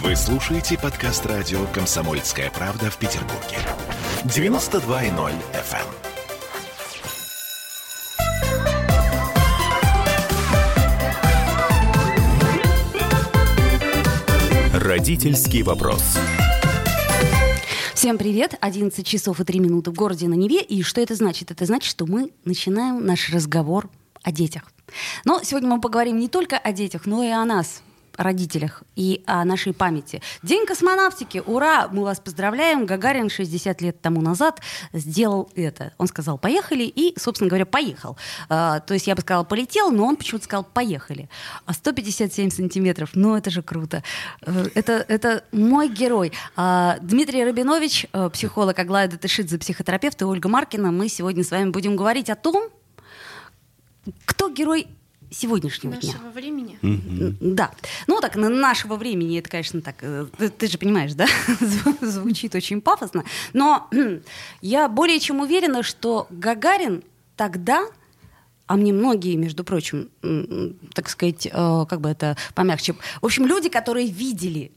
Вы слушаете подкаст радио «Комсомольская правда» в Петербурге. 92.0 FM. Родительский вопрос. Всем привет! 11 часов и 3 минуты в городе на Неве. И что это значит? Это значит, что мы начинаем наш разговор о детях. Но сегодня мы поговорим не только о детях, но и о нас, родителях и о нашей памяти. День космонавтики, ура! Мы вас поздравляем. Гагарин 60 лет тому назад сделал это. Он сказал «поехали» и, собственно говоря, поехал. А, то есть я бы сказала «полетел», но он почему-то сказал «поехали». А 157 сантиметров, ну это же круто. Э, это, это мой герой. А, Дмитрий Рабинович, э, психолог, Аглая Датышидзе, психотерапевт и Ольга Маркина. Мы сегодня с вами будем говорить о том, кто герой сегодняшнего нашего дня. времени. Да. Ну, так, на нашего времени, это, конечно, так, э, ты, ты же понимаешь, да? Зв- Звучит очень пафосно. Но я более чем уверена, что Гагарин тогда, а мне многие, между прочим, так сказать, э, как бы это помягче, в общем, люди, которые видели,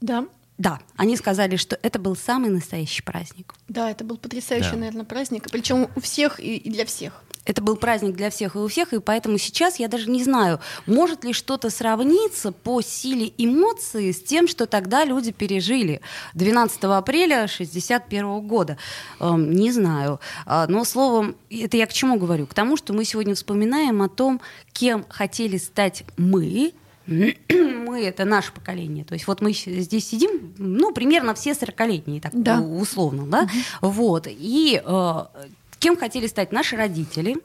Да. Да, они сказали, что это был самый настоящий праздник. Да, это был потрясающий, Да. наверное, праздник. Причем у всех и, и для всех. Это был праздник для всех и у всех, и поэтому сейчас я даже не знаю, может ли что-то сравниться по силе эмоций с тем, что тогда люди пережили 12 апреля 1961 года. Эм, не знаю. А, Но словом, это я к чему говорю? К тому, что мы сегодня вспоминаем о том, кем хотели стать мы, мы это наше поколение. То есть вот мы здесь сидим, ну, примерно все 40-летние, так Да. условно, да? Вот. И э, кем хотели стать наши родители,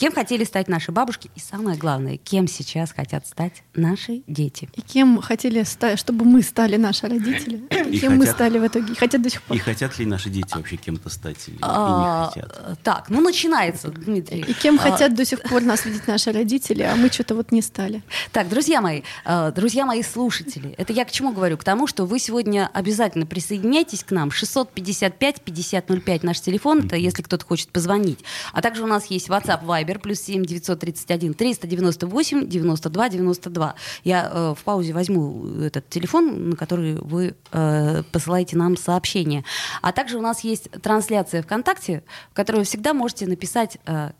кем хотели стать наши бабушки, и самое главное, кем сейчас хотят стать наши дети. И кем хотели, ста- чтобы мы стали наши родители? И кем мы хотят- стали в итоге? И хотят до сих пор. И хотят ли наши дети вообще кем-то стать или и А, не хотят? Так, ну начинается, Дмитрий. И кем А, хотят до сих пор нас видеть наши родители, а мы что-то вот не стали. Так, друзья мои, э, друзья мои слушатели, это я к чему говорю? К тому, что вы сегодня обязательно присоединяйтесь к нам. 655-5005 наш телефон, это если кто-то хочет позвонить. А также у нас есть WhatsApp Viber, плюс 7 931 398 92 92. Я э, в паузе возьму этот телефон, на который вы э, посылаете нам сообщение. А также у нас есть трансляция ВКонтакте, в которой вы всегда можете написать э,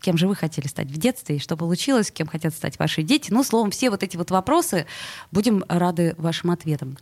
кем же вы хотели стать в детстве, и что получилось, кем хотят стать ваши дети. Ну, словом, все вот эти вот вопросы, будем рады вашим ответам.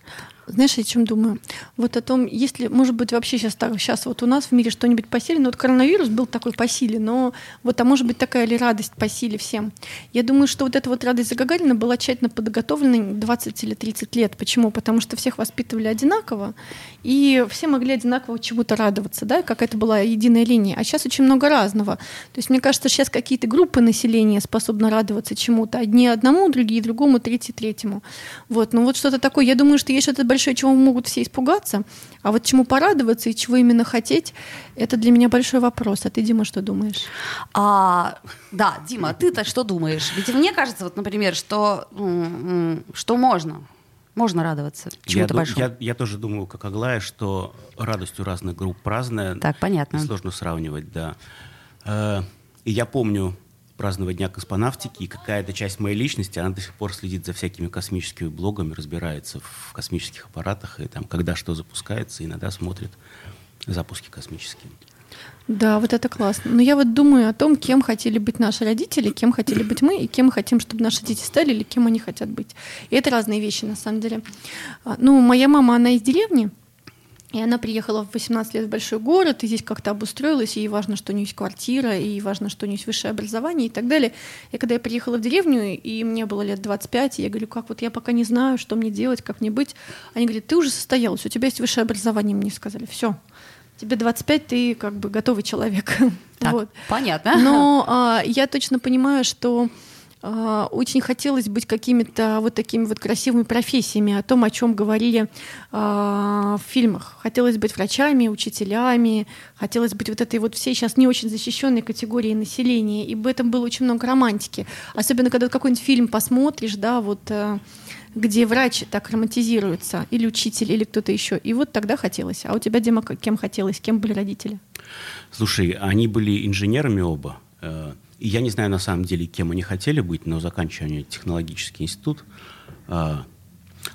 Знаешь, я чем думаю? Вот о том, есть ли, может быть, вообще сейчас, так, сейчас вот у нас в мире что-нибудь по силе, ну вот коронавирус был такой по силе, но вот, а может быть такая ли радость по силе всем? Я думаю, что вот эта вот радость за Гагарина была тщательно подготовлена 20 или 30 лет. Почему? Потому что всех воспитывали одинаково, и все могли одинаково чему-то радоваться, да, как это была единая линия. А сейчас очень много разного. То есть мне кажется, сейчас какие-то группы населения способны радоваться чему-то. Одни одному, другие другому, третий третьему. Вот, ну вот что-то такое. Я думаю, что есть что-то большое, чего могут все испугаться, а вот чему порадоваться и чего именно хотеть, это для меня большой вопрос. А ты, Дима, что думаешь? А, да, Дима, а ты-то что думаешь? Ведь мне кажется, вот, например, что, что можно. Можно радоваться чему-то большому. я, я тоже думаю, как Аглая, что радость у разных групп разная. Так, понятно. И сложно сравнивать, да. И я помню празднование Дня космонавтики, и какая-то часть моей личности, она до сих пор следит за всякими космическими блогами, разбирается в космических аппаратах, и там, когда что запускается, иногда смотрит запуски космические. Да, вот это классно. Но я вот думаю о том, кем хотели быть наши родители, кем хотели быть мы, и кем мы хотим, чтобы наши дети стали, или кем они хотят быть. И это разные вещи, на самом деле. А, Ну, моя мама, она из деревни, и она приехала в 18 лет в большой город, и здесь как-то обустроилась, и ей важно, что у нее есть квартира, и важно, что у нее есть высшее образование и так далее. И когда я приехала в деревню, и мне было лет 25, и я говорю, как вот я пока не знаю, что мне делать, как мне быть, они говорят, ты уже состоялась, у тебя есть высшее образование, мне сказали, все, тебе 25, ты как бы готовый человек. Так, Вот. понятно. Но а, я точно понимаю, что очень хотелось быть какими-то вот такими вот красивыми профессиями, о том, о чем говорили а, в фильмах. Хотелось быть врачами, учителями, хотелось быть вот этой вот всей сейчас не очень защищенной категорией населения. И в этом было очень много романтики. Особенно, когда какой-нибудь фильм посмотришь, да, вот э, где врач так романтизируется, или учитель, или кто-то еще. И вот тогда хотелось. А у тебя, Дима, кем хотелось, кем были родители? Слушай, они были инженерами оба. И я не знаю на самом деле, кем они хотели быть, но заканчивали они технологический институт. А,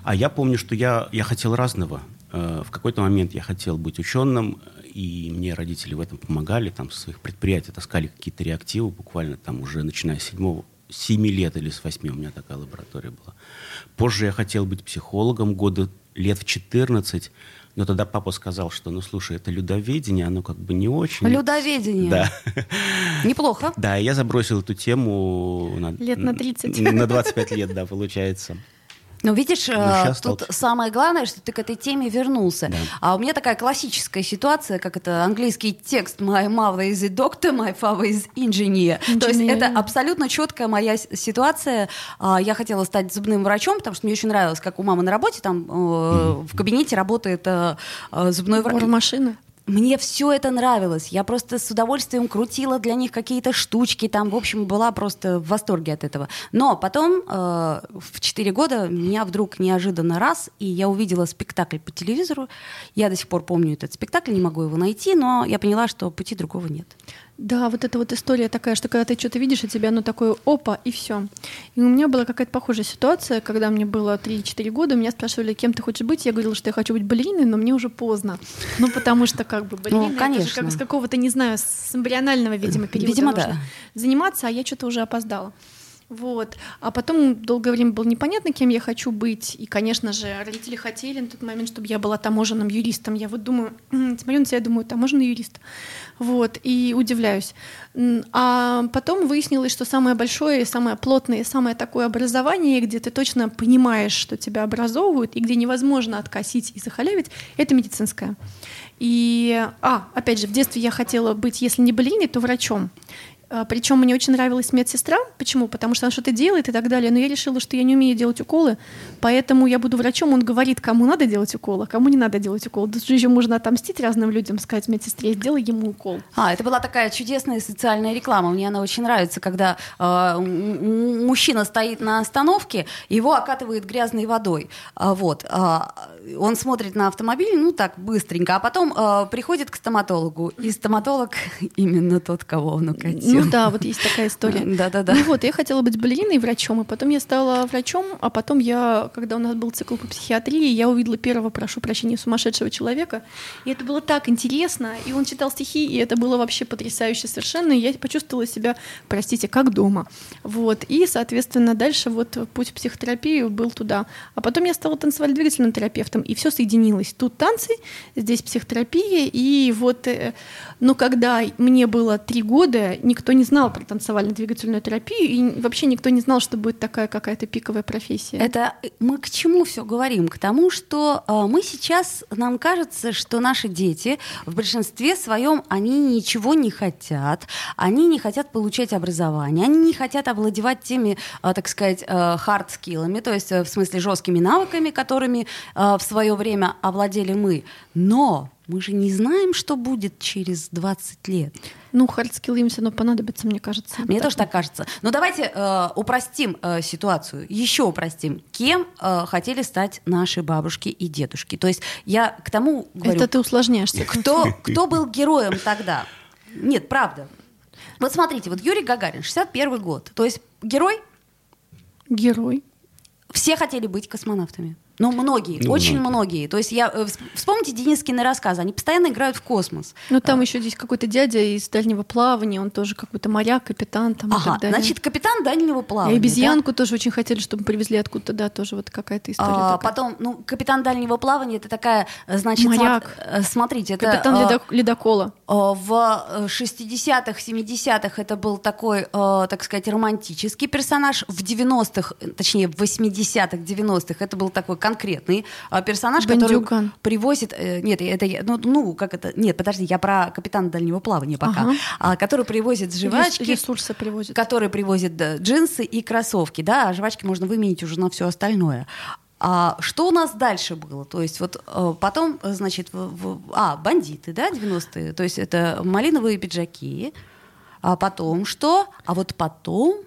А я помню, что я, я хотел разного. Э, в какой-то момент я хотел быть ученым, и мне родители в этом помогали, там, со своих предприятий таскали какие-то реактивы, буквально там уже начиная с седьмого, семи лет или с восьми у меня такая лаборатория была. Позже я хотел быть психологом года лет в 14, но тогда папа сказал, что, ну, слушай, это людоведение, оно как бы не очень. Людоведение. Да. Неплохо. Да, я забросил эту тему на, Лет на 30. На 25 лет, да, получается. Ну, видишь, э, щас тут стал- самое главное, что ты к этой теме вернулся. Да. А у меня такая классическая ситуация, как это английский текст «My mother is a doctor, my father is engineer». То есть Engineer. это абсолютно четкая моя ситуация. А, Я хотела стать зубным врачом, потому что мне очень нравилось, как у мамы на работе, там э, в кабинете работает э, э, зубной врач. машина. Мне все это нравилось. Я просто с удовольствием крутила для них какие-то штучки. Там, в общем, была просто в восторге от этого. Но потом, э, в 4 года, меня вдруг неожиданно раз, и я увидела спектакль по телевизору. Я до сих пор помню этот спектакль, не могу его найти, но я поняла, что пути другого нет. Да, вот эта вот история такая, что когда ты что-то видишь, и тебя оно такое опа, и все. И у меня была какая-то похожая ситуация, когда мне было 3-4 года, меня спрашивали, кем ты хочешь быть. Я говорила, что я хочу быть балериной, но мне уже поздно. Ну, потому что как бы балерина, это же конечно. как с какого-то, не знаю, с эмбрионального, видимо, периода Видимо, да. заниматься, а я что-то уже опоздала. Вот. А потом долгое время было непонятно, кем я хочу быть. И, конечно же, родители хотели на тот момент, чтобы я была таможенным юристом. Я вот думаю, смотрю на себя, думаю, таможенный юрист. Вот. И удивляюсь. А потом выяснилось, что самое большое, самое плотное, самое такое образование, где ты точно понимаешь, что тебя образовывают, и где невозможно откосить и захалявить, это медицинское. И, а, опять же, в детстве я хотела быть, если не балериной, то врачом. Причем мне очень нравилась медсестра. Почему? Потому что она что-то делает и так далее. Но я решила, что я не умею делать уколы, поэтому я буду врачом. Он говорит, кому надо делать укол, а кому не надо делать укол. Тут же еще можно отомстить разным людям, сказать медсестре, сделай ему укол. А, это была такая чудесная социальная реклама. Мне она очень нравится, когда э, мужчина стоит на остановке, его окатывает грязной водой. А, вот. а, он смотрит на автомобиль, ну так, быстренько, а потом э, приходит к стоматологу, и стоматолог именно тот, кого он укатил. Ну да, вот есть такая история. Да-да-да. Ну вот, я хотела быть балериной и врачом, и потом я стала врачом, а потом я, когда у нас был цикл по психиатрии, я увидела первого, прошу прощения, сумасшедшего человека, и это было так интересно, и он читал стихи, и это было вообще потрясающе совершенно, и я почувствовала себя, простите, как дома. Вот, и, соответственно, дальше вот путь в психотерапию был туда. А потом я стала танцевально-двигательным терапевтом, и все соединилось. Тут танцы, здесь психотерапия, и вот, э, но когда мне было три года, никто не знал про танцевально-двигательную терапию, и вообще никто не знал, что будет такая какая-то пиковая профессия. Это мы к чему все говорим? К тому, что э, мы сейчас, нам кажется, что наши дети в большинстве своем, они ничего не хотят, они не хотят получать образование, они не хотят овладевать теми, э, так сказать, hard skill ами, то есть э, в смысле жесткими навыками, которыми э, в свое время овладели мы. Но мы же не знаем, что будет через 20 лет. Ну, hard skill им все равно понадобится, мне кажется. Мне тоже так кажется. Но давайте э, упростим э, ситуацию, еще упростим. Кем э, хотели стать наши бабушки и дедушки? То есть я к тому говорю, Это ты усложняешься. кто, кто был героем тогда? Нет, правда. Вот смотрите, вот Юрий Гагарин, 61 год. То есть герой, Герой. все хотели быть космонавтами. Ну, многие, Ну, очень многие. многие. То есть я, э, вс- вспомните Денискины рассказы, они постоянно играют в космос. Ну, там еще здесь какой-то дядя из дальнего плавания, он тоже какой-то моряк, капитан там и Ага, так далее. значит, капитан дальнего И плавания. да? обезьянку тоже очень хотели, чтобы привезли откуда-то, да, тоже вот какая-то история А, такая. потом, ну, капитан дальнего плавания это такая, э, значит, Моряк. смо- э, смотрите, это Капитан ледо- ледокола. в э, 60-х, 70-х это был такой, так сказать, романтический персонаж. В 90-х, э, точнее, в 80-х, 90-х это был такой конкретный э, персонаж, Бандюган. который привозит... э, Нет, это я- ну, ну, как это... Нет, подожди, я про капитана дальнего плавания пока. Ага. А, который привозит жвачки. Рес- Ресурсы привозят. который привозит джинсы и кроссовки, да, а жвачки можно выменить уже на все остальное. А что у нас дальше было? То есть вот э, потом, э, значит, в- в- а, бандиты, да, 90-е, то есть это малиновые пиджаки, а потом что? А вот потом...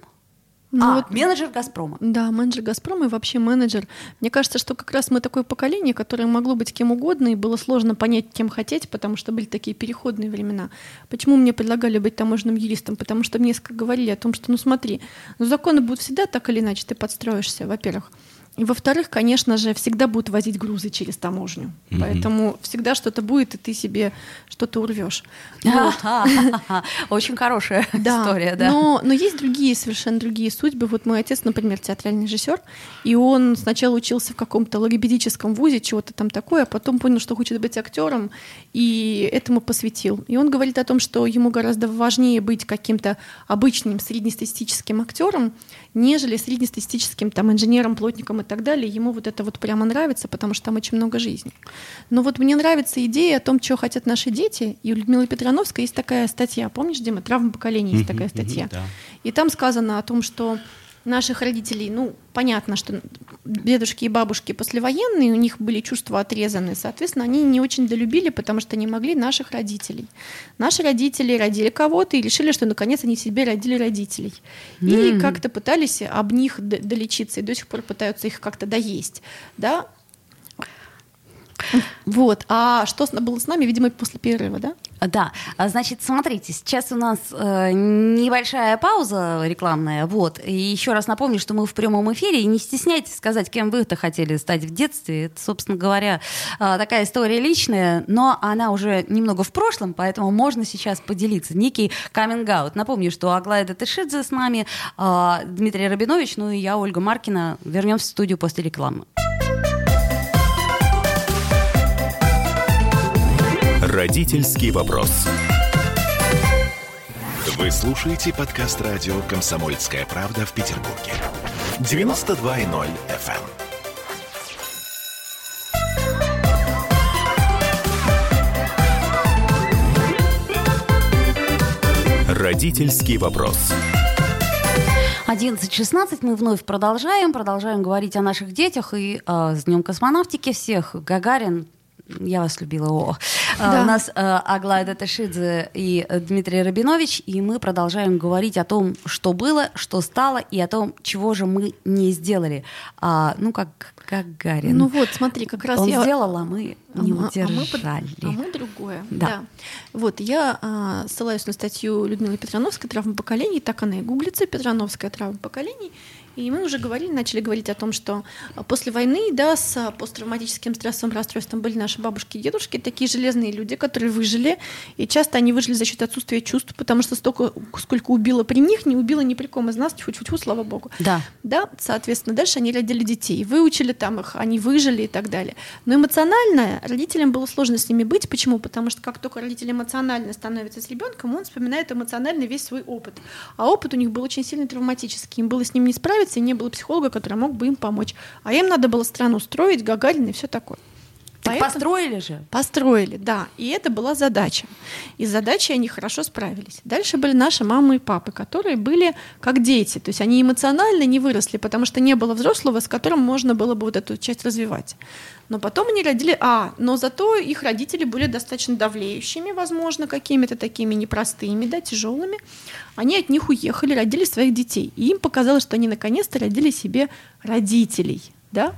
Ну а, вот- менеджер «Газпрома». Да, менеджер «Газпрома» и вообще менеджер. Мне кажется, что как раз мы такое поколение, которое могло быть кем угодно, и было сложно понять, кем хотеть, потому что были такие переходные времена. Почему мне предлагали быть таможенным юристом? Потому что мне говорили о том, что, ну смотри, ну законы будут всегда так или иначе, ты подстроишься, во-первых. И во-вторых, конечно же, всегда будут возить грузы через таможню. Мгм. Поэтому всегда что-то будет, и ты себе что-то урвешь. Вот. Очень хорошая Да, история, да. Но, но есть другие, совершенно другие судьбы. Вот мой отец, например, театральный режиссер, и он сначала учился в каком-то логопедическом вузе, чего-то там такое, а потом понял, что хочет быть актером, и этому посвятил. И он говорит о том, что ему гораздо важнее быть каким-то обычным среднестатистическим актером, нежели среднестатистическим там инженером, плотником и так далее. Ему вот это вот прямо нравится, потому что там очень много жизни. Но вот мне нравится идея о том, чего хотят наши дети. И у Людмилы Петрановской есть такая статья, помнишь, Дима, «Травма поколения» есть такая статья. И там сказано о том, что наших родителей, ну, понятно, что дедушки и бабушки послевоенные, у них были чувства отрезаны, соответственно, они не очень долюбили, потому что не могли наших родителей. Наши родители родили кого-то и решили, что наконец они себе родили родителей. И М. как-то пытались об них долечиться, и до сих пор пытаются их как-то доесть, да? Вот. А что было с нами, видимо, после перерыва, да? Да, А, значит, смотрите, сейчас у нас э, небольшая пауза рекламная, вот. И еще раз напомню, что мы в прямом эфире, и не стесняйтесь сказать, кем вы-то хотели стать в детстве. Это, собственно говоря, э, такая история личная, но она уже немного в прошлом, поэтому можно сейчас поделиться. Некий каминг-аут. Напомню, что Аглая Датышидзе с нами, э, Дмитрий Рабинович, ну и я, Ольга Маркина. Вернемся в студию после рекламы. Родительский вопрос. Вы слушаете подкаст радио «Комсомольская правда» в Петербурге. 92.0 FM. Родительский вопрос. 11.16 мы вновь продолжаем, продолжаем говорить о наших детях и э, с Днем космонавтики всех. Гагарин, я вас любила. О. А, Да. У нас э, Аглая Даташидзе и э, Дмитрий Рабинович, и мы продолжаем говорить о том, что было, что стало, и о том, чего же мы не сделали. А, ну, как Гагарин. Ну вот, смотри, как раз Он я... сделал, а мы не А мы- а мы под- удержали. А мы другое. Да. Да. Вот, я а, ссылаюсь на статью Людмилы Петрановской «Травма поколений», так она и гуглится, Петрановская травма поколений. И мы уже говорили, начали говорить о том, что а, после войны, да, с а, посттравматическим стрессовым расстройством были наши бабушки и дедушки, такие железные люди, которые выжили, и часто они выжили за счет отсутствия чувств, потому что столько, сколько убило при них, не убило ни при ком из нас, тьфу-тьфу-тьфу, слава богу. Да. Да, соответственно, дальше они родили детей, выучили там их, они выжили и так далее. Но эмоционально родителям было сложно с ними быть. Почему? Потому что как только родитель эмоционально становится с ребенком, он вспоминает эмоционально весь свой опыт. А опыт у них был очень сильно травматический. Им было с ним не справиться, и не было психолога, который мог бы им помочь. А им надо было страну строить, Гагарин и все такое. Так Поэтому- построили же. Построили, да. И это была задача. И с задачей они хорошо справились. Дальше были наши мамы и папы, которые были как дети. То есть они эмоционально не выросли, потому что не было взрослого, с которым можно было бы вот эту часть развивать. Но потом они родили... А, но зато их родители были достаточно давлеющими, возможно, какими-то такими непростыми, да, тяжелыми. Они от них уехали, родили своих детей. И им показалось, что они наконец-то родили себе родителей, да?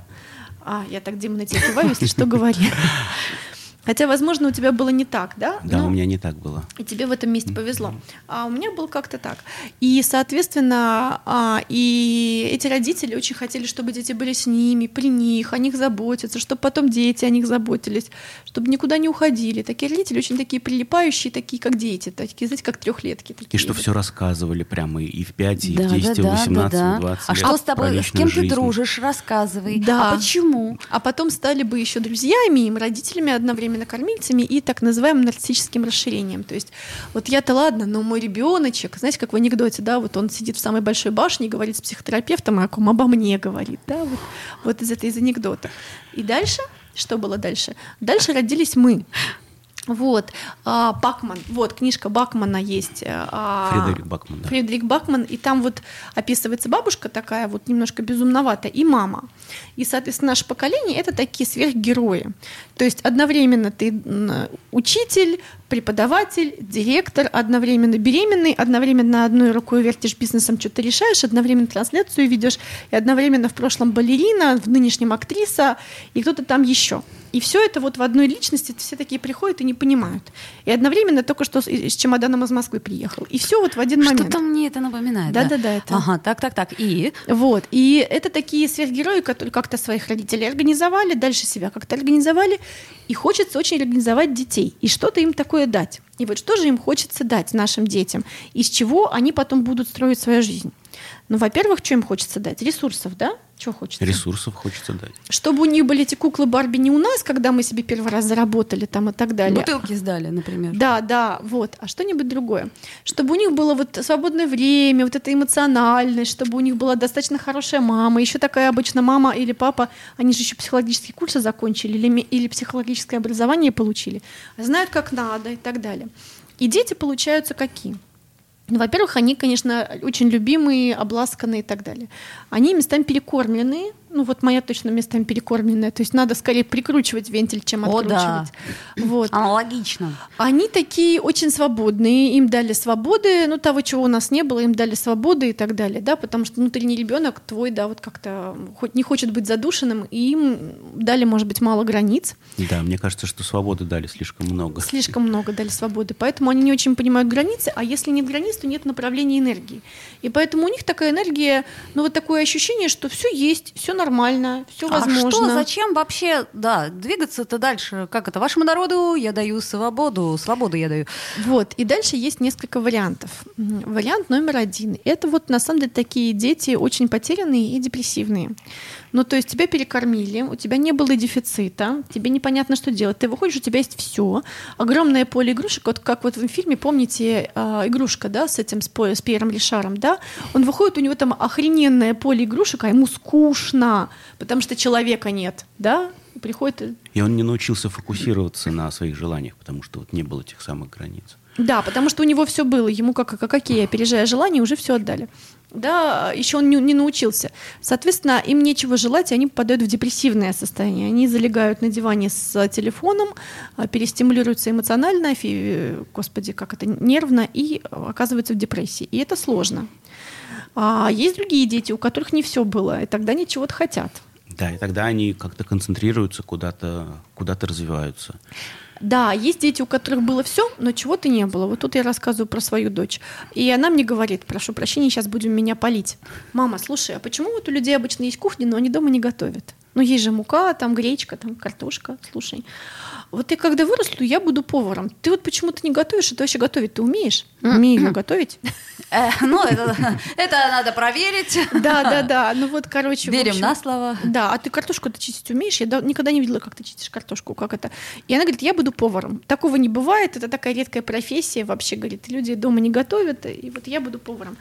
А, я так, киваю, если что, говори. Хотя, возможно, у тебя было не так, да? Да, Но- у меня не так было. и тебе в этом месте повезло. А у меня было как-то так. И, соответственно, а, и эти родители очень хотели, чтобы дети были с ними, при них, о них заботиться, чтобы потом дети о них заботились, чтобы никуда не уходили. Такие родители очень такие прилипающие, такие как дети, такие, знаете, как трехлетки. И такие что вот. все рассказывали прямо и в 5, и в Да, 10, и да, в да, 18, да, и да. в 20 А лет что с тобой, с кем ты жизнь. дружишь, рассказывай. Да. А почему? А потом стали бы еще друзьями, им родителями, одновременно кормильцами и так называемым нарциссическим расширением. То есть вот я-то ладно, но мой ребеночек, знаете, как в анекдоте, да, вот он сидит в самой большой башне и говорит с психотерапевтом, о ком обо мне говорит, да, вот, вот из этой из анекдота. И дальше, что было дальше? Дальше родились мы. Вот, а, Бакман, вот, книжка Бакмана есть. а, Фредерик Бакман, да. Фредерик Бакман, и там вот описывается бабушка такая вот немножко безумноватая, и мама. И, соответственно, наше поколение — это такие сверхгерои. То есть одновременно ты учитель, преподаватель, директор, одновременно беременный, одновременно одной рукой вертишь бизнесом, что-то решаешь, одновременно трансляцию ведешь, и одновременно в прошлом балерина, в нынешнем актриса, и кто-то там еще. И все это вот в одной личности все такие приходят и не понимают. И одновременно только что с, с чемоданом из Москвы приехал. И все вот в один момент. Что-то мне это напоминает. Да, да, да. Это... Ага, так, так, так. И? Вот. И это такие сверхгерои, которые как-то своих родителей организовали, дальше себя как-то организовали. И хочется очень организовать детей. И что-то им такое дать. И вот что же им хочется дать нашим детям? Из чего они потом будут строить свою жизнь? Ну, во-первых, что им хочется дать? Ресурсов, да? Что хочется? Ресурсов хочется дать. Чтобы у них были эти куклы Барби не у нас, когда мы себе первый раз заработали там и так далее. Бутылки сдали, например. Да, да, вот. А что-нибудь другое. Чтобы у них было вот свободное время, вот это эмоциональность, чтобы у них была достаточно хорошая мама. Еще такая обычно мама или папа, они же еще психологические курсы закончили или, или психологическое образование получили. Знают, как надо и так далее. И дети получаются какие? Ну, во-первых, они, конечно, очень любимые, обласканные и так далее. Они местами перекормленные. Ну, вот моя точно местами перекормленная. То есть надо скорее прикручивать вентиль, чем О, откручивать. да. Вот. Аналогично. Они такие очень свободные, им дали свободы, ну того, чего у нас не было, им дали свободы и так далее, да, потому что внутренний ребенок твой, да, вот как-то хоть не хочет быть задушенным, и им дали, может быть, мало границ. Да, мне кажется, что свободы дали слишком много. Слишком много дали свободы, поэтому они не очень понимают границы, а если нет границ, то нет направления энергии. И поэтому у них такая энергия, ну вот такое ощущение, что все есть, все нормально, все возможно. А что, зачем вообще, да, двигаться-то дальше? Как это? Вашему народу я даю свободу, свободу я даю. Вот, и дальше есть несколько вариантов. Вариант номер один. Это вот на самом деле такие дети очень потерянные и депрессивные. Ну, то есть тебя перекормили, у тебя не было дефицита, тебе непонятно, что делать. Ты выходишь, у тебя есть все. Огромное поле игрушек, вот как вот в фильме, помните, а, игрушка, да, с этим, с, с Пьером Лишаром, да? Он выходит, у него там охрененное поле игрушек, а ему скучно, потому что человека нет, да? Приходит и И он не научился фокусироваться на своих желаниях, потому что вот не было тех самых границ. Да, потому что у него все было, ему как, как какие, опережая желания, уже все отдали. Да, еще он не, не научился. Соответственно, им нечего желать, и они попадают в депрессивное состояние. Они залегают на диване с телефоном, а, перестимулируются эмоционально, фи- господи, как это, нервно, и оказываются в депрессии. И это сложно. А есть другие дети, у которых не все было, и тогда они чего-то хотят. Да, и тогда они как-то концентрируются, куда-то куда развиваются. Да, есть дети, у которых было все, но чего-то не было. Вот тут я рассказываю про свою дочь. И она мне говорит, прошу прощения, сейчас будем меня полить. Мама, слушай, а почему вот у людей обычно есть кухня, но они дома не готовят? Ну, есть же мука, там гречка, там картошка, слушай. Вот ты когда вырасту, я буду поваром. Ты вот почему-то не готовишь, а ты вообще готовить ты умеешь? Умею готовить. Э, ну, это, надо проверить. Да, да, да. Ну вот, короче, Верим на слово. Да, а ты картошку-то чистить умеешь? Я да- никогда не видела, как ты чистишь картошку, как это. И она говорит, я буду поваром. Такого не бывает, это такая редкая профессия вообще, говорит, люди дома не готовят, и вот я буду поваром.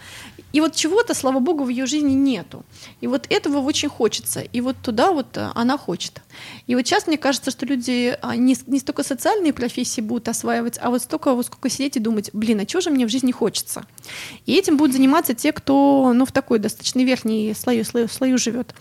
И вот чего-то, слава богу, в ее жизни нету. И вот этого очень хочется. И вот туда вот а, она хочет. И вот сейчас мне кажется, что люди а, не, не столько социальные профессии будут осваивать, а вот столько, вот сколько сидеть и думать, блин, а чего же мне в жизни хочется? И этим будут заниматься те, кто ну, в такой достаточно верхней слою, слою, слою живет.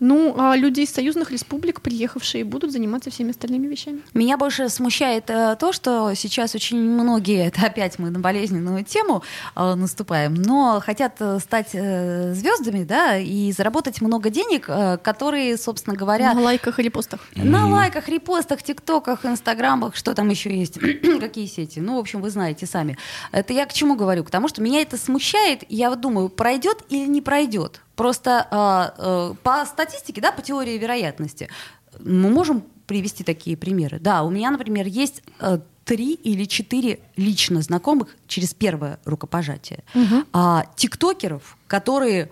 Ну, а люди из союзных республик, приехавшие, будут заниматься всеми остальными вещами. Меня больше смущает э, то, что сейчас очень многие, это опять мы на болезненную тему э, наступаем, но хотят э, стать э, звездами, да, и заработать много денег, э, которые, собственно говоря, На лайках или постах. на лайках, репостах, тиктоках, инстаграмах, что там еще есть, какие сети. Ну, в общем, вы знаете сами. Это я к чему говорю? К тому, что меня это смущает. и Я вот думаю, пройдет или не пройдет. Просто э, э, по статистике, да, по теории вероятности, мы можем привести такие примеры. Да, у меня, например, есть э, три или четыре лично знакомых через первое рукопожатие. А, тиктокеров, которые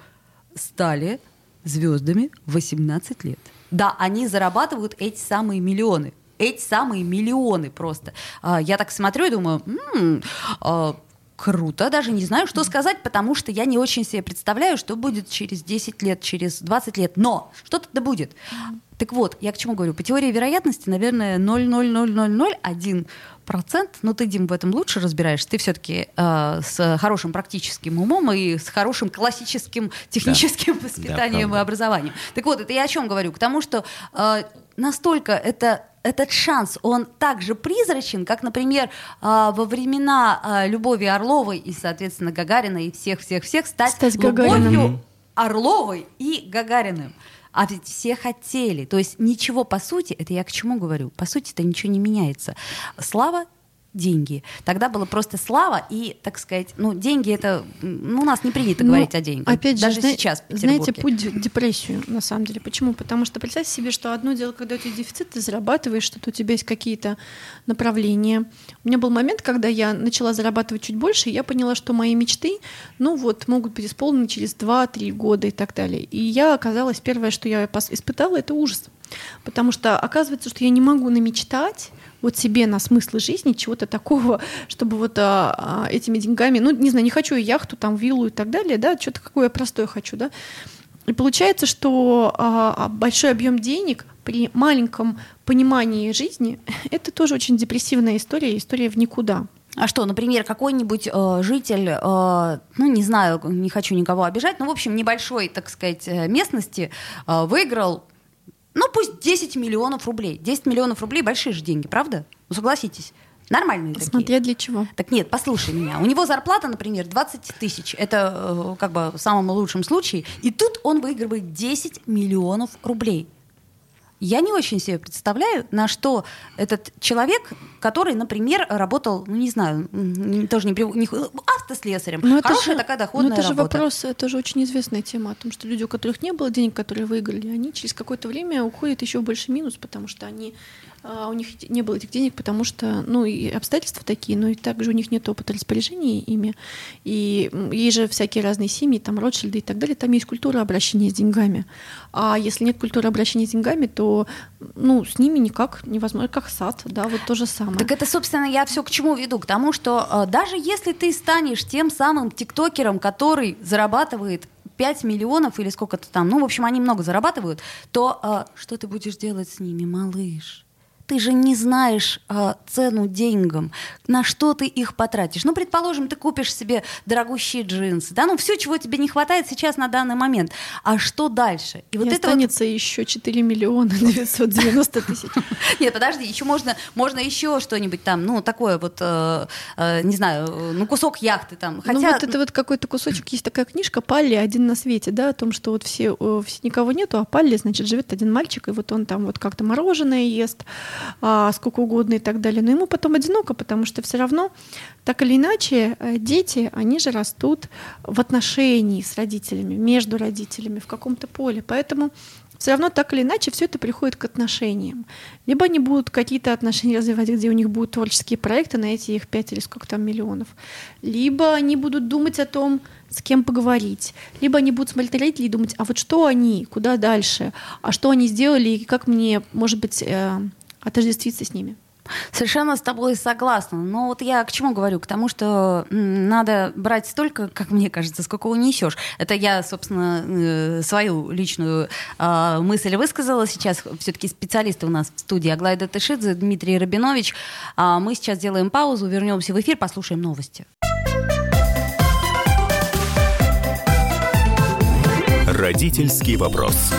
стали звездами в 18 лет. Да, они зарабатывают эти самые миллионы. Эти самые миллионы просто. А, я так смотрю и думаю, «М, а, круто, даже не знаю, что сказать, потому что я не очень себе представляю, что будет через 10 лет, через 20 лет. Но что-то да будет. Так вот, я к чему говорю? По теории вероятности, наверное, 0,00001 процент, но ты, Дим, в этом лучше разбираешься. Ты все-таки с хорошим практическим умом и с хорошим классическим техническим воспитанием и правда. образованием. Так вот, это я о чем говорю? К тому, что э, настолько это этот шанс, он также призрачен, как, например, а, во времена а, Любови Орловой и, соответственно, Гагарина и всех-всех-всех стать, Стать Любовью Гагариным. Орловой и Гагариным. А ведь все хотели. То есть ничего, по сути, это я к чему говорю? По сути, это ничего не меняется. Слава деньги. Тогда было просто слава и, так сказать, ну, деньги это, ну, у нас не принято Ну, говорить о деньгах. Опять же, даже зна- сейчас в знаете, путь в депрессию, на самом деле. Почему? Потому что представьте себе, что одно дело, когда у тебя дефицит, ты зарабатываешь, что-то у тебя есть какие-то направления. У меня был момент, когда я начала зарабатывать чуть больше, и я поняла, что мои мечты, ну вот, могут быть исполнены через 2-3 года и так далее. И я оказалась, первое, что я испытала, это ужас. Потому что оказывается, что я не могу намечтать вот себе на смыслы жизни чего-то такого, чтобы вот а, а, этими деньгами, ну, не знаю, не хочу яхту, там, виллу и так далее, да, что-то какое простое хочу, да. И получается, что а, а, большой объем денег при маленьком понимании жизни это тоже очень депрессивная история, история в никуда. А что, например, какой-нибудь э, житель, э, ну, не знаю, не хочу никого обижать, но, в общем, небольшой, так сказать, э, местности э, выиграл, ну, пусть 10 миллионов рублей. 10 миллионов рублей – большие же деньги, правда? Ну, согласитесь. Нормальные такие. Смотря для чего. Так нет, послушай меня. У него зарплата, например, 20 тысяч. Это э, как бы в самом лучшем случае. И тут он выигрывает 10 миллионов рублей. Я не очень себе представляю, на что этот человек, который, например, работал, ну не знаю, тоже не, не автослесарем. Но Ну, это Хорошая же- такая но доходная это же работа. вопрос, это же очень известная тема о том, что люди, у которых не было денег, которые выиграли, они через какое-то время уходят еще в больший минус, потому что они у них не было этих денег, потому что, ну, и обстоятельства такие, но и также у них нет опыта распоряжения ими. И есть же всякие разные семьи, там, Ротшильды и так далее, там есть культура обращения с деньгами. А если нет культуры обращения с деньгами, то, ну, с ними никак невозможно, как сад, да, вот то же самое. Так это, собственно, я все к чему веду? К тому, что э, даже если ты станешь тем самым тиктокером, который зарабатывает 5 миллионов или сколько-то там, ну, в общем, они много зарабатывают, то э, что ты будешь делать с ними, малыш? Ты же не знаешь э, цену деньгам, на что ты их потратишь. Ну, предположим, ты купишь себе дорогущие джинсы, да, ну, все, чего тебе не хватает сейчас на данный момент. А что дальше? И вот это останется еще 4 миллиона 990 тысяч. Нет, подожди, еще можно, можно еще что-нибудь там, ну, такое вот, э, э, не знаю, ну, кусок яхты там. Хотя... Ну, вот это вот какой-то кусочек, есть такая книжка «Палли. Один на свете», да, о том, что вот все, э, все никого нету, а Палли, значит, живет один мальчик, и вот он там вот как-то мороженое ест, сколько угодно и так далее. Но ему потом одиноко, потому что все равно, так или иначе, э, дети, они же растут в отношении с родителями, между родителями, в каком-то поле. Поэтому все равно так или иначе все это приходит к отношениям. Либо они будут какие-то отношения развивать, где у них будут творческие проекты на эти их 5 или сколько там миллионов. Либо они будут думать о том, с кем поговорить. Либо они будут смотреть родителей и думать, а вот что они, куда дальше, а что они сделали, и как мне, может быть, э, отождествиться с ними. Совершенно с тобой согласна. Но вот я к чему говорю? К тому, что надо брать столько, как мне кажется, сколько унесешь. Это я, собственно, э, свою личную э, мысль высказала. Сейчас все-таки специалисты у нас в студии Аглайда Тышидзе, Дмитрий Рабинович. А мы сейчас делаем паузу, вернемся в эфир, послушаем новости. Родительский вопрос.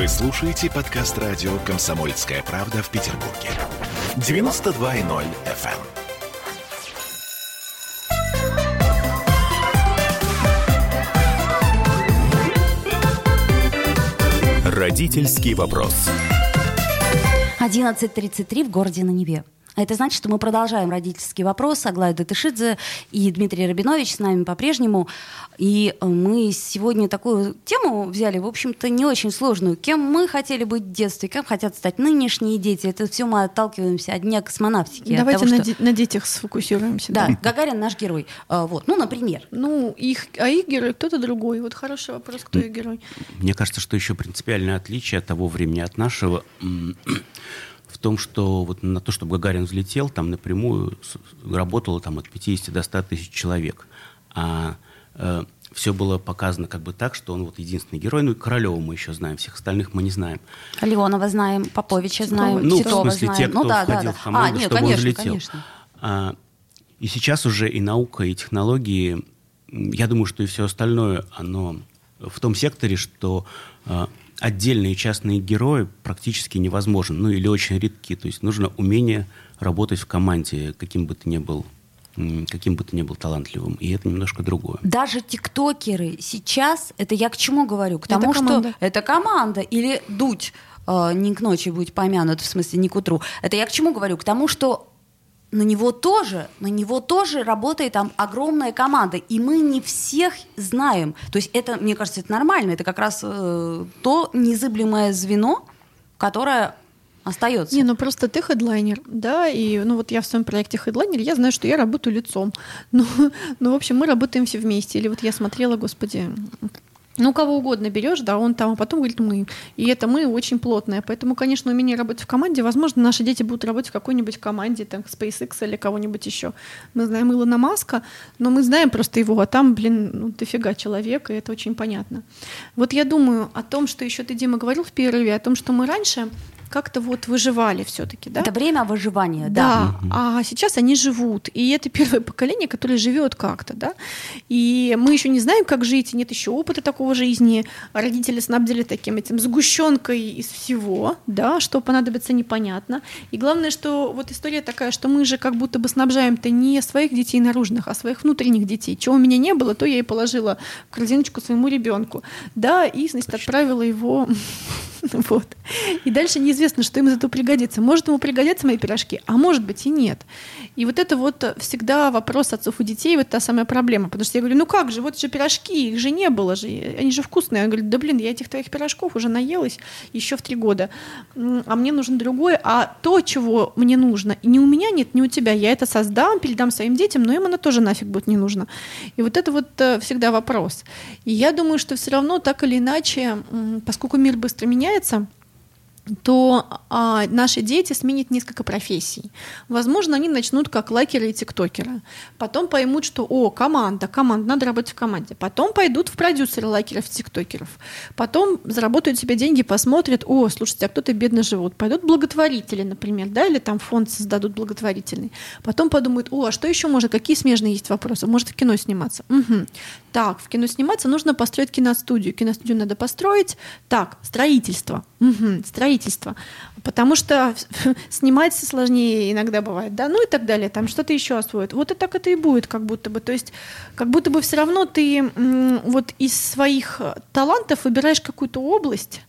Вы слушаете подкаст радио «Комсомольская правда» в Петербурге. 92.0 FM. Родительский вопрос. 11.33 в городе на Неве. Это значит, что мы продолжаем родительский вопрос. Аглая Датышидзе и Дмитрий Рабинович с нами по-прежнему. И мы сегодня такую тему взяли, в общем-то, не очень сложную. Кем мы хотели быть в детстве, кем хотят стать нынешние дети. Это все мы отталкиваемся от дня космонавтики. Давайте того, на, что... на детях сфокусируемся. Да, Гагарин наш герой. А, Вот, ну, например. Ну, их, а их герой кто-то другой. Вот хороший вопрос, кто их герой. Мне кажется, что еще принципиальное отличие от того времени от нашего том, что вот на то, чтобы Гагарин взлетел, там напрямую работало там от 50 до 100 тысяч человек. А все было показано как бы так, что он вот единственный герой. Ну, и Королева мы еще знаем, всех остальных мы не знаем. Леонова знаем, Поповича знаем, Ну, Титова в смысле, знаем. те, кто ну, да, да, да. в команду, а, нет, чтобы конечно, он взлетел. конечно. А, и сейчас уже и наука, и технологии, я думаю, что и все остальное, оно в том секторе, что а, отдельные частные герои практически невозможен, ну или очень редки. То есть нужно умение работать в команде, каким бы ты ни был каким бы ты ни был талантливым, и это немножко другое. Даже тиктокеры сейчас, это я к чему говорю? К тому, это что это команда, или дуть э, не к ночи будет помянут, в смысле не к утру. Это я к чему говорю? К тому, что на него тоже, на него тоже работает там огромная команда, и мы не всех знаем. То есть это, мне кажется, это нормально. Это как раз э, то незыблемое звено, которое остается. Не, ну просто ты хедлайнер, да, и ну вот я в своем проекте хедлайнер, я знаю, что я работаю лицом. Ну, ну, в общем, мы работаем все вместе. Или вот я смотрела, господи, ну, кого угодно берешь, да, он там, а потом говорит мы. И это мы очень плотное. Поэтому, конечно, умение работать в команде, возможно, наши дети будут работать в какой-нибудь команде, там, SpaceX или кого-нибудь еще. Мы знаем Илона Маска, но мы знаем просто его, а там, блин, ну, дофига человек, и это очень понятно. Вот я думаю о том, что еще ты, Дима, говорил в перерыве, о том, что мы раньше как-то вот выживали все-таки, да? Это время выживания, да. Да, а сейчас они живут, и это первое поколение, которое живет как-то, да. И мы еще не знаем, как жить, нет еще опыта такого жизни. Родители снабдили таким этим сгущенкой из всего, да, что понадобится непонятно. И главное, что вот история такая, что мы же как будто бы снабжаем-то не своих детей наружных, а своих внутренних детей. Чего у меня не было, то я и положила в корзиночку своему ребенку, да, и, значит, отправила его вот. И дальше неизвестно, что им этого пригодится. Может, ему пригодятся мои пирожки, а может быть и нет. И вот это вот всегда вопрос отцов и детей, вот та самая проблема. Потому что я говорю, ну как же, вот же пирожки, их же не было же, они же вкусные. Он говорит, да блин, я этих твоих пирожков уже наелась еще в три года, а мне нужно другое. А то, чего мне нужно, и ни у меня нет, ни у тебя, я это создам, передам своим детям, но им оно тоже нафиг будет не нужно. И вот это вот э, всегда вопрос. И я думаю, что все равно так или иначе, поскольку мир быстро меняется, то а, наши дети сменят несколько профессий. Возможно, они начнут как лайкеры и тиктокеры. Потом поймут, что, о, команда, команда, надо работать в команде. Потом пойдут в продюсеры лайкеров и тиктокеров. Потом заработают себе деньги, посмотрят, о, слушайте, а кто-то бедно живут. Пойдут благотворители, например, да, или там фонд создадут благотворительный. Потом подумают, о, а что еще можно, какие смежные есть вопросы? Может, в кино сниматься? Угу. Так, в кино сниматься нужно построить киностудию. Киностудию надо построить. Так, строительство. Угу, строительство потому что снимать сложнее иногда бывает, да, ну и так далее, там что-то еще освоит. Вот и так это и будет, как будто бы. То есть, как будто бы все равно ты вот из своих талантов выбираешь какую-то область,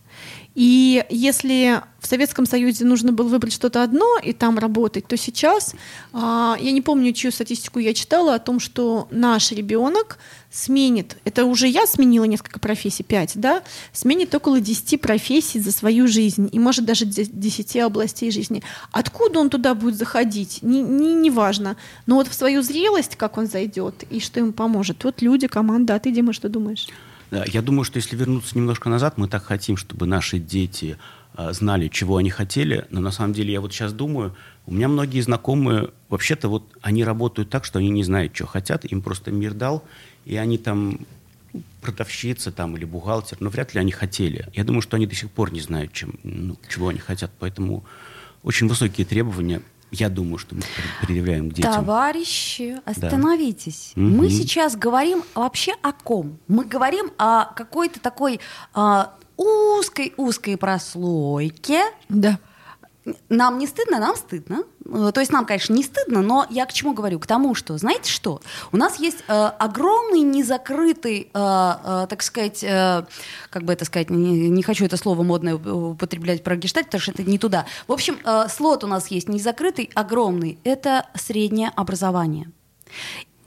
и если в Советском Союзе нужно было выбрать что-то одно и там работать, то сейчас, а, я не помню, чью статистику я читала, о том, что наш ребенок сменит, это уже я сменила несколько профессий, пять, да, сменит около 10 профессий за свою жизнь, и может даже 10 областей жизни. Откуда он туда будет заходить, не, не, не важно. Но вот в свою зрелость, как он зайдет, и что ему поможет. Вот люди, команда, а ты, Дима, что думаешь? Да, я думаю, что если вернуться немножко назад, мы так хотим, чтобы наши дети э, знали, чего они хотели, но на самом деле я вот сейчас думаю, у меня многие знакомые, вообще-то вот они работают так, что они не знают, что хотят, им просто мир дал, и они там продавщица там или бухгалтер, но вряд ли они хотели. Я думаю, что они до сих пор не знают, чем, ну, чего они хотят, поэтому очень высокие требования я думаю, что мы предъявляем к детям. Товарищи, остановитесь. Да. Мы угу. сейчас говорим вообще о ком? Мы говорим о какой-то такой узкой-узкой прослойке. Да нам не стыдно, нам стыдно. Э, то есть нам, конечно, не стыдно, но я к чему говорю? К тому, что, знаете что? У нас есть э, огромный незакрытый, э, э, так сказать, э, как бы это сказать, не, не хочу это слово модное употреблять про гештальт, потому что это не туда. В общем, э, слот у нас есть незакрытый, огромный. Это среднее образование.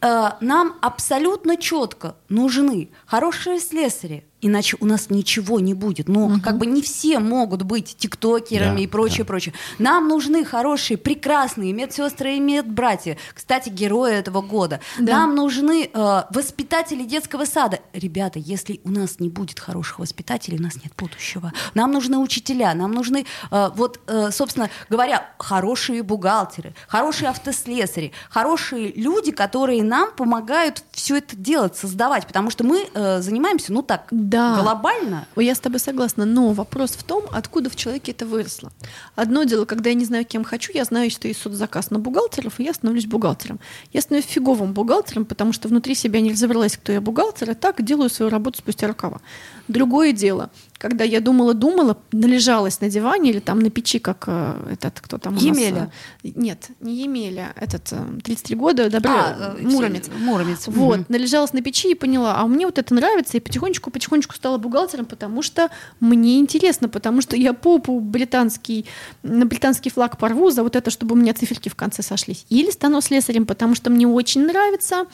Э, нам абсолютно четко нужны хорошие слесари, иначе у нас ничего не будет. Но угу. как бы не все могут быть тиктокерами да, и прочее, да. прочее. Нам нужны хорошие, прекрасные медсестры и медбратья. Кстати, герои этого года. Да. Нам нужны э, воспитатели детского сада. Ребята, если у нас не будет хороших воспитателей, у нас нет будущего. Нам нужны учителя, нам нужны, э, вот, э, собственно говоря, хорошие бухгалтеры, хорошие автослесари, хорошие люди, которые нам помогают все это делать, создавать, потому что мы э, занимаемся, ну так, да. глобально. Я с тобой согласна, но вопрос в том, откуда в человеке это выросло. Одно дело, когда я не знаю, кем хочу, я знаю, что есть соцзаказ на бухгалтеров, и я становлюсь бухгалтером. Я становлюсь фиговым бухгалтером, потому что внутри себя не разобралась, кто я бухгалтер, и так делаю свою работу спустя рукава. Другое дело, когда я думала-думала, належалась на диване или там на печи, как э, этот, кто там у нас, Емеля. э, Нет, не Емеля, этот э, 33 года, добро, А, э, Муромец. Муромец. Вот, Мгм. належалась на печи и поняла, а мне вот это нравится, и потихонечку-потихонечку стала бухгалтером, потому что мне интересно, потому что я попу британский, на британский флаг порву за вот это, чтобы у меня циферки в конце сошлись. Или стану слесарем, потому что мне очень нравится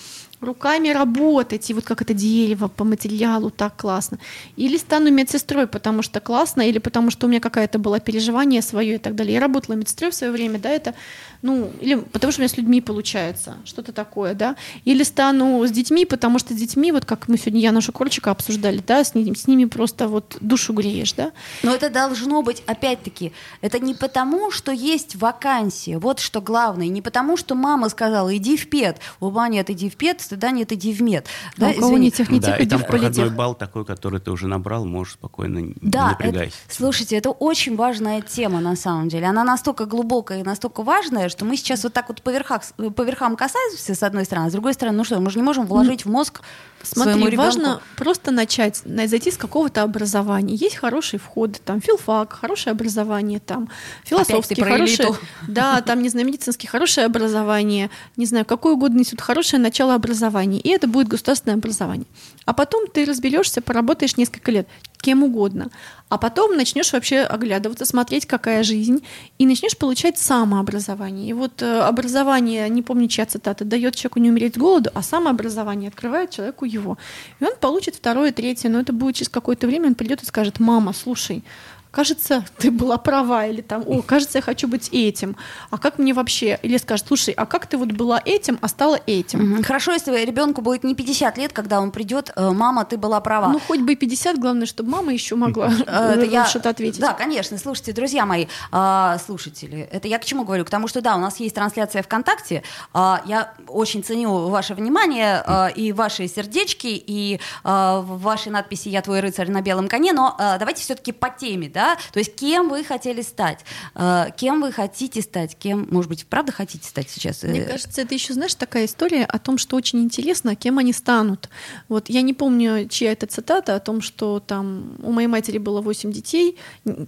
руками работать, и вот как это дерево по материалу так классно. Или стану медсестрой, потому что классно, или потому что у меня какая-то было переживание свое и так далее. Я работала медсестрой в свое время, да, это, ну, или потому что у меня с людьми получается, что-то такое, да. Или стану с детьми, потому что с детьми, вот как мы сегодня Яну Шокорчика обсуждали, да, с ними, с ними просто вот душу греешь, да. Но это должно быть, опять-таки, это не потому, что есть вакансия, вот что главное, не потому, что мама сказала, иди в ПЕД, у ума нет, иди в ПЕД, стыда нет, иди в МЕД. А у кого извини. не тех, не да, тех, и иди там в проходной политех. балл такой, который ты уже набрал, можешь спокойно не Да, это- напрягайся. слушайте, это очень важная тема на самом деле. Она настолько глубокая и настолько важная, что мы сейчас вот так вот по, верхах, по верхам касаемся с одной стороны, а с другой стороны, ну что, мы же не можем вложить в мозг своему Смотри, ребенку. важно просто начать, на- зайти с какого-то образования. Есть хорошие входы, там филфак, хорошее образование, там философский, хорошее, да, там, не знаю, медицинский, хорошее образование, не знаю, какое угодно несут, хорошее начало образования, и это будет государственное образование. А потом ты разберешься, поработаешь несколько лет, кем угодно. А потом начнешь вообще оглядываться, смотреть, какая жизнь, и начнешь получать самообразование. И вот э, образование, не помню, чья цитата, дает человеку не умереть с голоду, а самообразование открывает человеку его. И он получит второе, третье, но это будет через какое-то время, он придет и скажет, мама, слушай, кажется, ты была права, или там, о, кажется, я хочу быть этим, а как мне вообще, или скажет, слушай, а как ты вот была этим, а стала этим? Мгм. Хорошо, если ребенку будет не 50 лет, когда он придет, э, мама, ты была права. Ну, хоть бы и 50, главное, чтобы мама еще могла Э, что-то ответить. Да, конечно. Слушайте, друзья мои, а, слушатели, это я к чему говорю? К тому, что да, у нас есть трансляция ВКонтакте. А, Я очень ценю ваше внимание а, и ваши сердечки, и ваши надписи «Я твой рыцарь на белом коне», но давайте все-таки по теме, да? То есть кем вы хотели стать? А, Кем вы хотите стать? Кем, может быть, правда хотите стать сейчас? Мне Э, кажется, это еще, знаешь, такая история о том, что очень интересно, кем они станут. Вот я не помню, чья это цитата о том, что там у моей матери было 8 детей.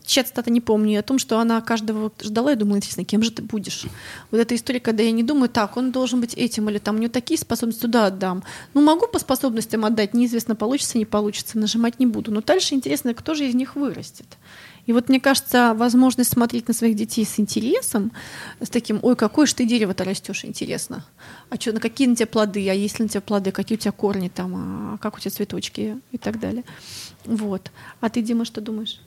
Чья цитата не помню, о том, что она каждого ждала и думала, интересно, кем же ты будешь? Вот эта история, когда я не думаю, так, он должен быть этим, или там у него такие способности, туда отдам. Ну, могу по способностям отдать, неизвестно, получится, не получится, нажимать не буду. Но дальше интересно, кто же из них вырастет. И вот мне кажется, возможность смотреть на своих детей с интересом, с таким, ой, какое же ты дерево-то растешь, интересно. А что, на какие на тебя плоды, а есть ли на тебя плоды, какие у тебя корни там, а как у тебя цветочки и так далее. Вот. А ты, Дима, что думаешь?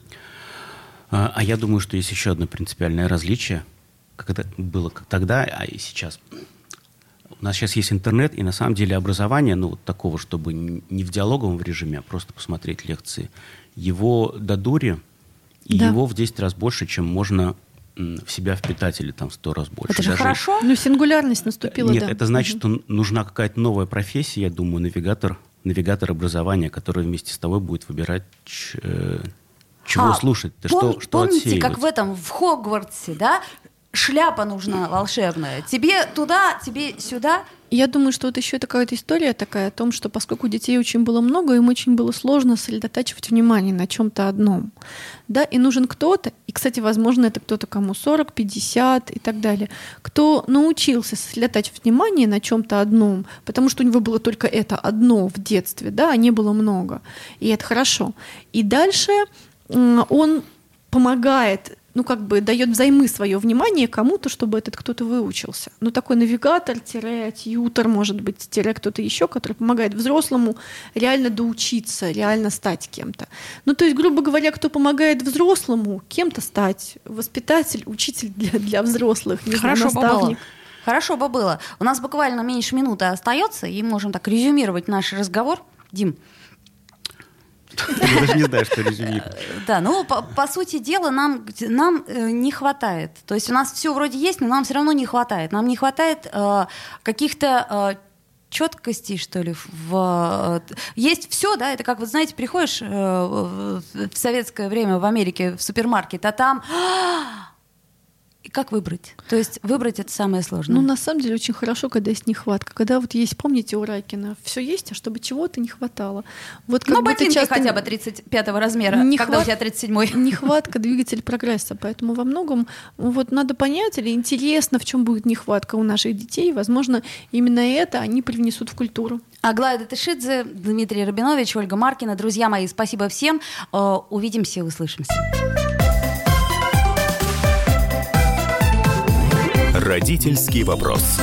А а я думаю, что есть еще одно принципиальное различие, как это было как тогда, а и сейчас. У нас сейчас есть интернет, и на самом деле образование, ну, вот такого, чтобы не в диалоговом режиме, а просто посмотреть лекции, его до дури, и Да. его в 10 раз больше, чем можно в себя впитать, или там в 100 раз больше. Это же Даже- хорошо. Ну, сингулярность наступила, Нет, да. это значит, что нужна какая-то новая профессия, я думаю, навигатор, навигатор образования, который вместе с тобой будет выбирать, э, чего А, слушать, ты пом- что, что Помните, как отсеивать. в этом, в Хогвартсе, да? Шляпа нужна волшебная. Тебе туда, тебе сюда. Я думаю, что вот еще какая-то история такая о том, что поскольку детей очень было много, им очень было сложно сосредотачивать внимание на чем-то одном. Да, и нужен кто-то, и, кстати, возможно, это кто-то кому 40, 50 и так далее, кто научился сосредотачивать внимание на чем-то одном, потому что у него было только это одно в детстве, да, а не было много. И это хорошо. И дальше он помогает ну, как бы дает взаймы свое внимание кому-то, чтобы этот кто-то выучился. Ну, такой навигатор, тире, тьютер, может быть, тире кто-то еще, который помогает взрослому реально доучиться, реально стать кем-то. Ну, то есть, грубо говоря, кто помогает взрослому кем-то стать, воспитатель, учитель для, для взрослых, не знаю, Хорошо было. наставник. Хорошо бы было. У нас буквально меньше минуты остается, и можем так резюмировать наш разговор. Дим, Я даже не знаю, что резюмировать. да, ну, по, по сути дела, нам, нам э, не хватает. То есть у нас все вроде есть, но нам все равно не хватает. Нам не хватает э, каких-то... э, четкости, что ли, в... э, есть все, да, это как, вот знаете, приходишь э, в советское время в Америке в супермаркет, а там как выбрать? То есть выбрать это самое сложное. Ну, на самом деле, очень хорошо, когда есть нехватка. Когда вот есть, помните у Райкина, все есть, а чтобы чего-то не хватало. Вот как ну, ботинки часто хотя бы 35 размера, Не когда у тебя 37-й. Нехватка двигатель прогресса. Поэтому во многом вот надо понять или интересно, в чем будет нехватка у наших детей. Возможно, именно это они привнесут в культуру. Аглая Датышидзе, Дмитрий Рабинович, Ольга Маркина. Друзья мои, спасибо всем. Э, Увидимся и услышимся. Родительский вопрос.